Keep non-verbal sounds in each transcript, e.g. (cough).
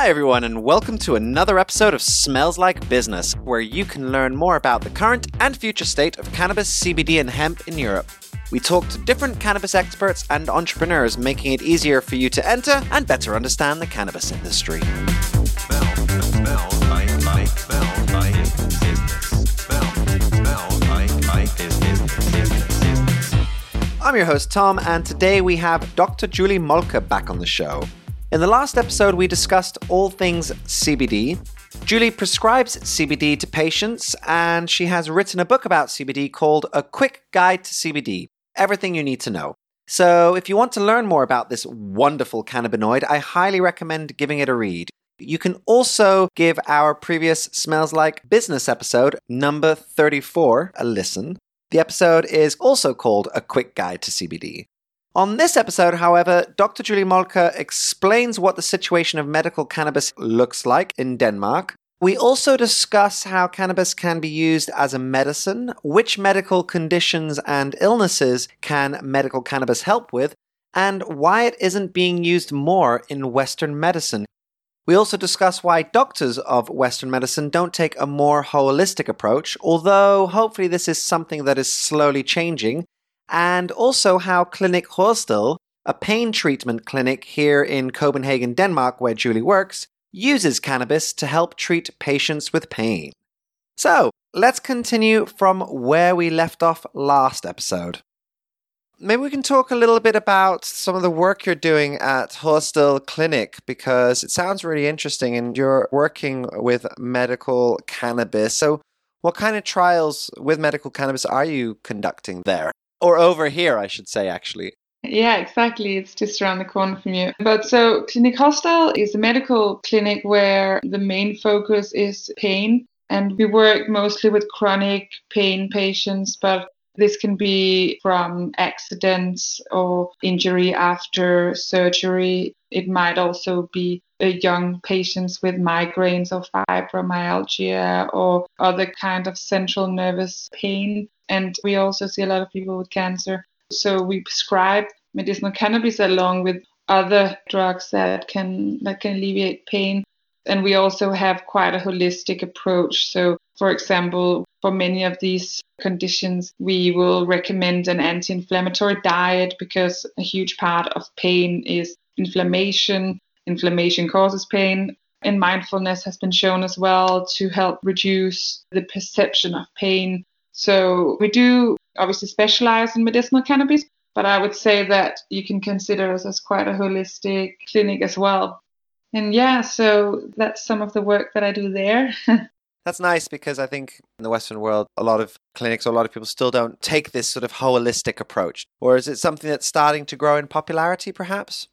Hi, everyone, and welcome to another episode of Smells Like Business, where you can learn more about the current and future state of cannabis, CBD, and hemp in Europe. We talk to different cannabis experts and entrepreneurs, making it easier for you to enter and better understand the cannabis industry. I'm your host, Tom, and today we have Dr. Julie Moltke back on the show. In the last episode, we discussed all things CBD. Julie prescribes CBD to patients, and she has written a book about CBD called A Quick Guide to CBD Everything You Need to Know. So, if you want to learn more about this wonderful cannabinoid, I highly recommend giving it a read. You can also give our previous Smells Like Business episode, number 34, a listen. The episode is also called A Quick Guide to CBD. On this episode, however, Dr. Julie Moltke explains what the situation of medical cannabis looks like in Denmark. We also discuss how cannabis can be used as a medicine, which medical conditions and illnesses can medical cannabis help with, and why it isn't being used more in Western medicine. We also discuss why doctors of Western medicine don't take a more holistic approach, although hopefully this is something that is slowly changing, and also how Clinic Horsted, a pain treatment clinic here in Copenhagen, Denmark, where Julie works, uses cannabis to help treat patients with pain. So, let's continue from where we left off last episode maybe we can talk a little bit about some of the work you're doing at Horsted Clinic because it sounds really interesting and you're working with medical cannabis. So, what kind of trials with medical cannabis are you conducting there? Or over here, I should say, actually. Yeah, exactly. It's just around the corner from you. But so, Clinic Horsted is a medical clinic where the main focus is pain. And we work mostly with chronic pain patients, but this can be from accidents or injury after surgery. It might also be uh, young patients with migraines or fibromyalgia or other kind of central nervous pain. And we also see a lot of people with cancer. So we prescribe medicinal cannabis along with other drugs that can that can alleviate pain. And we also have quite a holistic approach. So for example, for many of these conditions, we will recommend an anti inflammatory diet because a huge part of pain is inflammation. Inflammation causes pain. And mindfulness has been shown as well to help reduce the perception of pain. So we do obviously specialize in medicinal cannabis, but I would say that you can consider us as quite a holistic clinic as well. And yeah, so that's some of the work that I do there. (laughs) That's nice because I think in the Western world, a lot of clinics, or a lot of people still don't take this sort of holistic approach. Or is it something that's starting to grow in popularity, perhaps?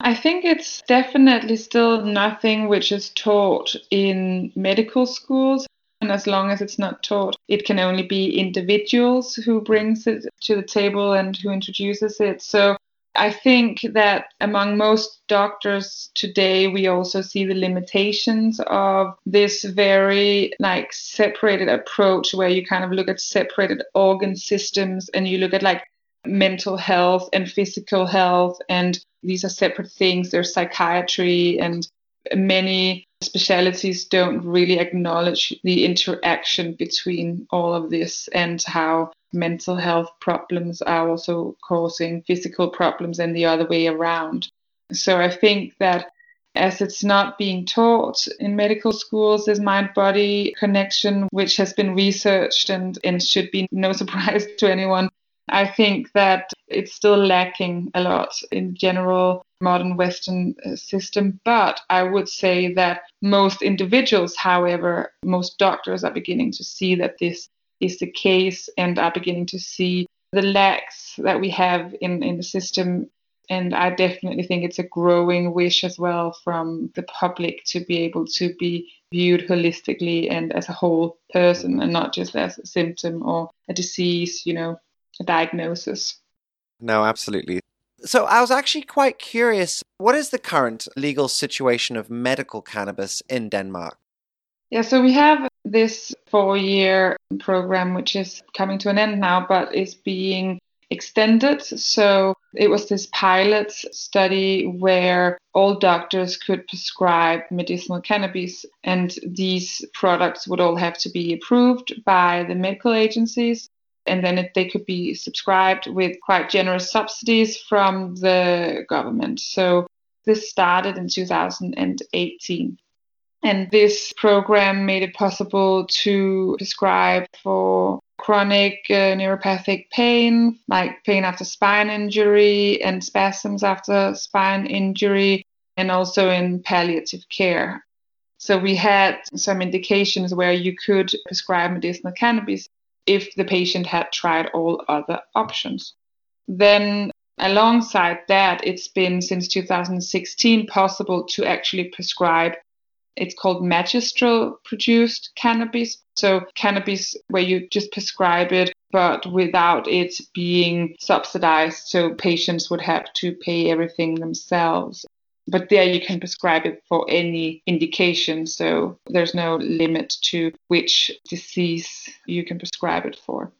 I think it's definitely still nothing which is taught in medical schools. And as long as it's not taught, it can only be individuals who brings it to the table and who introduces it. So I think that among most doctors today, we also see the limitations of this very like separated approach where you kind of look at separated organ systems and you look at like mental health and physical health and these are separate things there's psychiatry and many specialities don't really acknowledge the interaction between all of this and how mental health problems are also causing physical problems and the other way around. So I think that as it's not being taught in medical schools, this mind body connection, which has been researched and, and should be no (laughs) surprise to anyone, I think that it's still lacking a lot in general modern Western uh, system. But I would say that most individuals, however, most doctors are beginning to see that this is the case and are beginning to see the lacks that we have in, in the system. And I definitely think it's a growing wish as well from the public to be able to be viewed holistically and as a whole person and not just as a symptom or a disease, you know, a diagnosis. No, absolutely. So I was actually quite curious what is the current legal situation of medical cannabis in Denmark? Yeah, so we have this four year program, which is coming to an end now, but is being extended. So it was this pilot study where all doctors could prescribe medicinal cannabis, and these products would all have to be approved by the medical agencies. And then it, they could be subscribed with quite generous subsidies from the government. So this started in 2018. And this program made it possible to prescribe for chronic uh, neuropathic pain, like pain after spine injury and spasms after spine injury, and also in palliative care. So we had some indications where you could prescribe medicinal cannabis if the patient had tried all other options. Then alongside that, it's been since 2016 possible to actually prescribe it's called magistral produced cannabis. So, cannabis where you just prescribe it, but without it being subsidized. So, patients would have to pay everything themselves. But there you can prescribe it for any indication. So, there's no limit to which disease you can prescribe it for.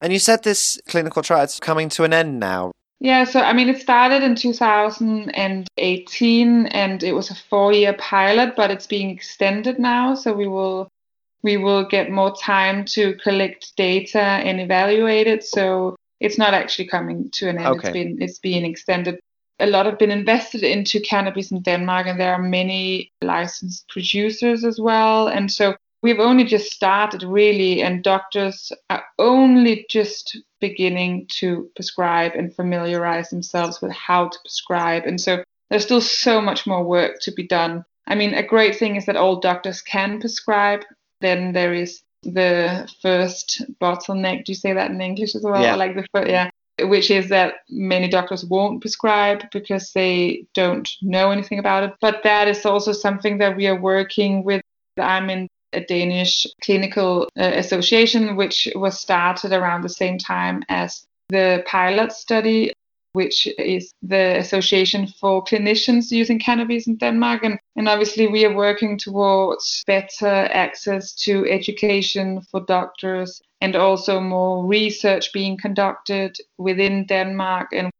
And you said this clinical trial is coming to an end now. Yeah, so I mean, it started in 2018 and it was a four year pilot, but it's being extended now. So we will. We will get more time to collect data and evaluate it. So it's not actually coming to an end. Okay. It's been it's being extended. A lot have been invested into cannabis in Denmark, and there are many licensed producers as well. And so we've only just started really, and doctors are only just beginning to prescribe and familiarize themselves with how to prescribe. And so there's still so much more work to be done. I mean, a great thing is that all doctors can prescribe. Then there is the first bottleneck. Do you say that in English as well? Yeah. Like the first, yeah. Which is that many doctors won't prescribe because they don't know anything about it. But that is also something that we are working with. I'm in a Danish clinical uh, association, which was started around the same time as the pilot study, which is the Association for Clinicians Using Cannabis in Denmark. And, and obviously, we are working towards better access to education for doctors and also more research being conducted within Denmark and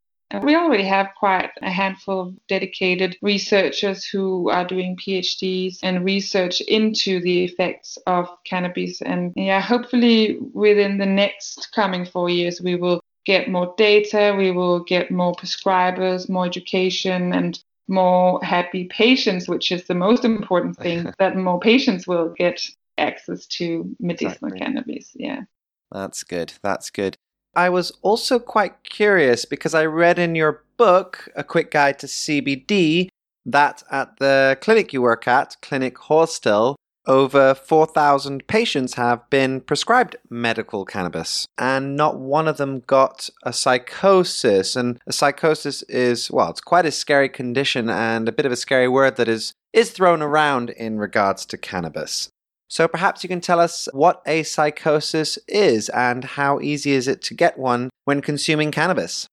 we already have quite a handful of dedicated researchers who are doing PhDs and research into the effects of cannabis. And yeah, hopefully within the next coming four years, we will get more data, we will get more prescribers, more education, and more happy patients, which is the most important thing, (laughs) that more patients will get access to medicinal exactly. cannabis. Yeah. That's good. That's good. I was also quite curious because I read in your book, A Quick Guide to CBD, that at the clinic you work at, Clinic Horsted, over 4,000 patients have been prescribed medical cannabis, and not one of them got a psychosis. And a psychosis is, well, it's quite a scary condition and a bit of a scary word that is, is thrown around in regards to cannabis. So perhaps you can tell us what a psychosis is and how easy is it to get one when consuming cannabis?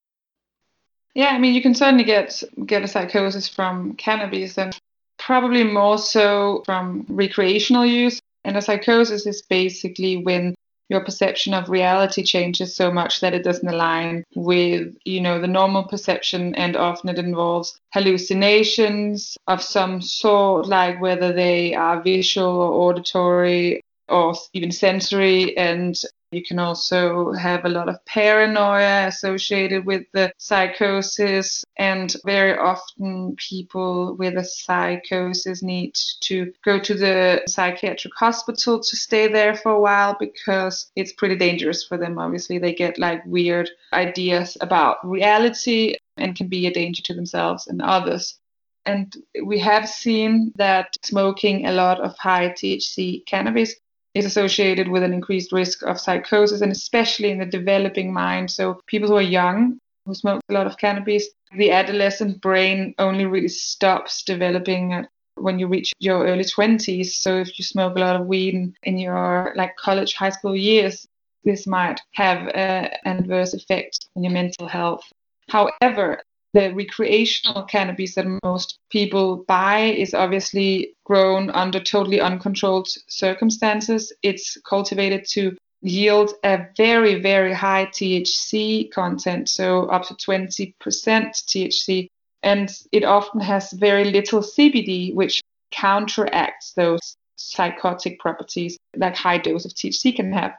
Yeah, I mean you can certainly get get a psychosis from cannabis and probably more so from recreational use. And a psychosis is basically when your perception of reality changes so much that it doesn't align with you know the normal perception and often it involves hallucinations of some sort like whether they are visual or auditory or even sensory. And you can also have a lot of paranoia associated with the psychosis, and very often people with a psychosis need to go to the psychiatric hospital to stay there for a while because it's pretty dangerous for them. Obviously, they get like weird ideas about reality and can be a danger to themselves and others. And we have seen that smoking a lot of high THC cannabis is associated with an increased risk of psychosis, and especially in the developing mind. So, people who are young, who smoke a lot of cannabis, the adolescent brain only really stops developing when you reach your early 20s. So, if you smoke a lot of weed in your like college, high school years, this might have uh, an adverse effect on your mental health. However, the recreational cannabis that most people buy is obviously grown under totally uncontrolled circumstances. It's cultivated to yield a very, very high THC content, so up to 20% THC. And it often has very little CBD, which counteracts those psychotic properties that high dose of THC can have.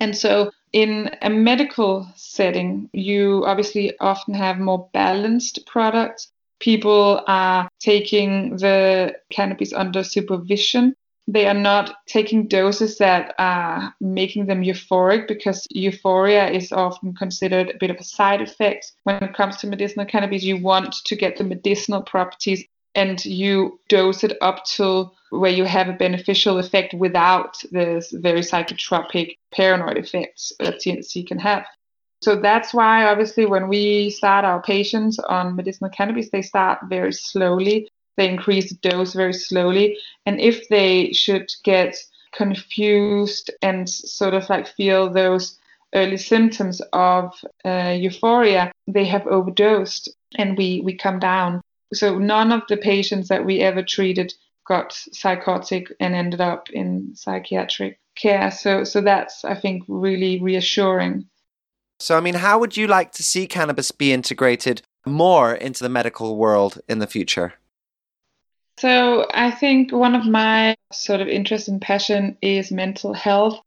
And so, in a medical setting, you obviously often have more balanced products. People are taking the cannabis under supervision they are not taking doses that are making them euphoric because euphoria is often considered a bit of a side effect when it comes to medicinal cannabis. You want to get the medicinal properties and you dose it up to where you have a beneficial effect without this very psychotropic paranoid effects that THC can have. So that's why, obviously, when we start our patients on medicinal cannabis, they start very slowly they increase the dose very slowly. And if they should get confused and sort of like feel those early symptoms of uh, euphoria, they have overdosed and we, we come down. So none of the patients that we ever treated got psychotic and ended up in psychiatric care. So so that's I think really reassuring. So I mean, how would you like to see cannabis be integrated more into the medical world in the future? So I think one of my sort of interest and passion is mental health.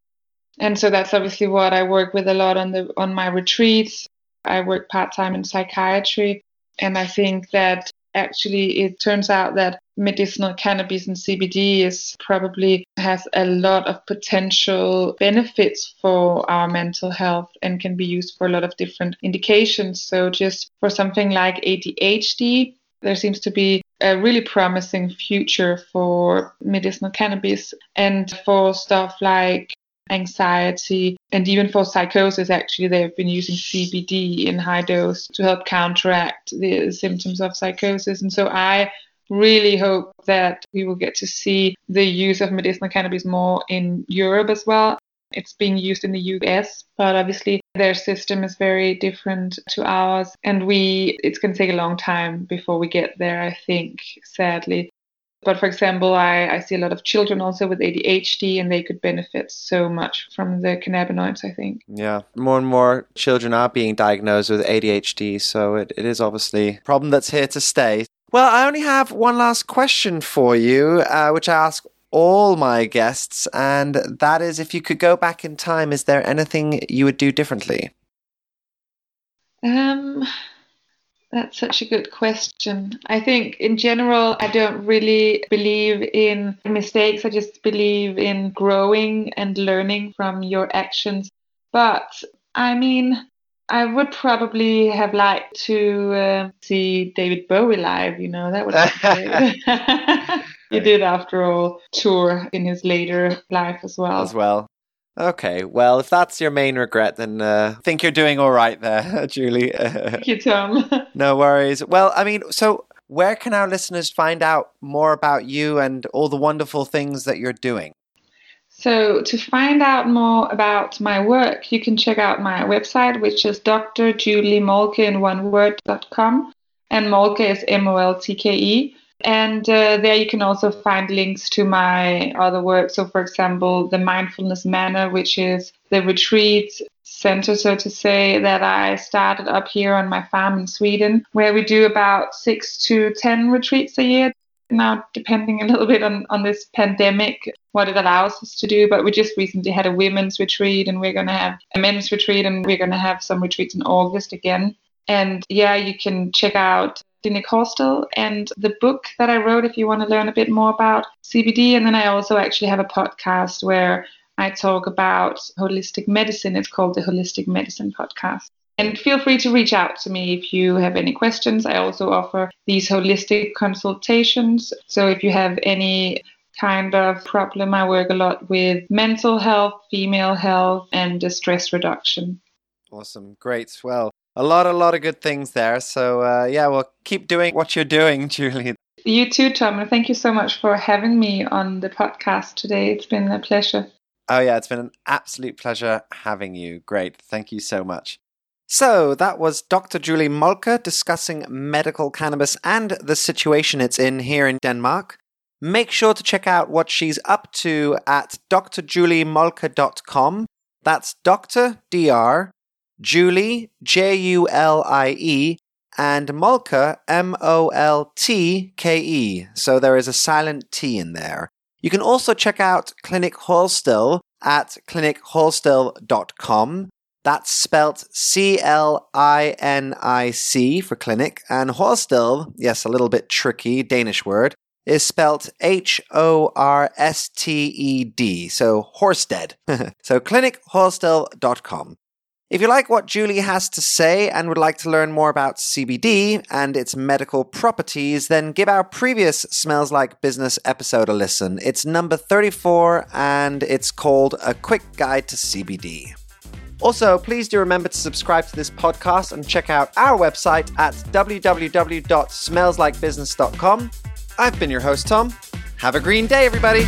And so that's obviously what I work with a lot on the on my retreats. I work part-time in psychiatry and I think that actually it turns out that medicinal cannabis and CBD is probably has a lot of potential benefits for our mental health and can be used for a lot of different indications. So just for something like ADHD, there seems to be a really promising future for medicinal cannabis and for stuff like anxiety and even for psychosis actually they've been using cbd in high dose to help counteract the symptoms of psychosis and so i really hope that we will get to see the use of medicinal cannabis more in europe as well it's being used in the US, but obviously their system is very different to ours. And we, it's going to take a long time before we get there, I think, sadly. But for example, I, I see a lot of children also with ADHD, and they could benefit so much from the cannabinoids, I think. Yeah, more and more children are being diagnosed with ADHD, so it, it is obviously a problem that's here to stay. Well, I only have one last question for you, uh, which I ask all my guests, and that is if you could go back in time, is there anything you would do differently? Um, that's such a good question. I think in general, I don't really believe in mistakes. I just believe in growing and learning from your actions. But I mean, I would probably have liked to uh, see David Bowie live. You know, that would be great. (laughs) (laughs) he did, after all, tour in his later life as well. As well. Okay, well, if that's your main regret, then uh, I think you're doing all right there, (laughs) Julie. Thank you, Tom. (laughs) no worries. Well, I mean, so where can our listeners find out more about you and all the wonderful things that you're doing? So, to find out more about my work, you can check out my website, which is drjuliemoltke in one word.com. And Moltke is M O L T K E. And uh, there you can also find links to my other work. So, for example, the Mindfulness Manor, which is the retreat center, so to say, that I started up here on my farm in Sweden, where we do about six to 10 retreats a year. Now, depending a little bit on, on this pandemic, what it allows us to do. But we just recently had a women's retreat, and we're going to have a men's retreat, and we're going to have some retreats in August again. And yeah, you can check out Clinic Horsted and the book that I wrote if you want to learn a bit more about CBD. And then I also actually have a podcast where I talk about holistic medicine. It's called the Holistic Medicine Podcast. And feel free to reach out to me if you have any questions. I also offer these holistic consultations. So if you have any kind of problem, I work a lot with mental health, female health, and stress reduction. Awesome. Great. Well, a lot, a lot of good things there. So, uh, yeah, well, keep doing what you're doing, (laughs) Julie. You too, Tom. And thank you so much for having me on the podcast today. It's been a pleasure. Oh, yeah, it's been an absolute pleasure having you. Great. Thank you so much. So, that was Dr. Julie Moltke discussing medical cannabis and the situation it's in here in Denmark. Make sure to check out what she's up to at drjuliemoltke.com. That's Dr. Dr. Julie, J U L I E, and Moltke, M O L T K E. So there is a silent T in there. You can also check out Clinic Horsted at clinichorsted.com. That's spelt C L I N I C for clinic, and Horsted, yes, a little bit tricky Danish word, is spelt H O R S T E D, so Horsted. (laughs) so clinichorsted.com. If you like what Julie has to say and would like to learn more about CBD and its medical properties, then give our previous Smells Like Business episode a listen. It's number 34 and it's called A Quick Guide to CBD. Also, please do remember to subscribe to this podcast and check out our website at www.smellslikebusiness.com. I've been your host, Tom. Have a green day, everybody.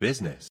Business.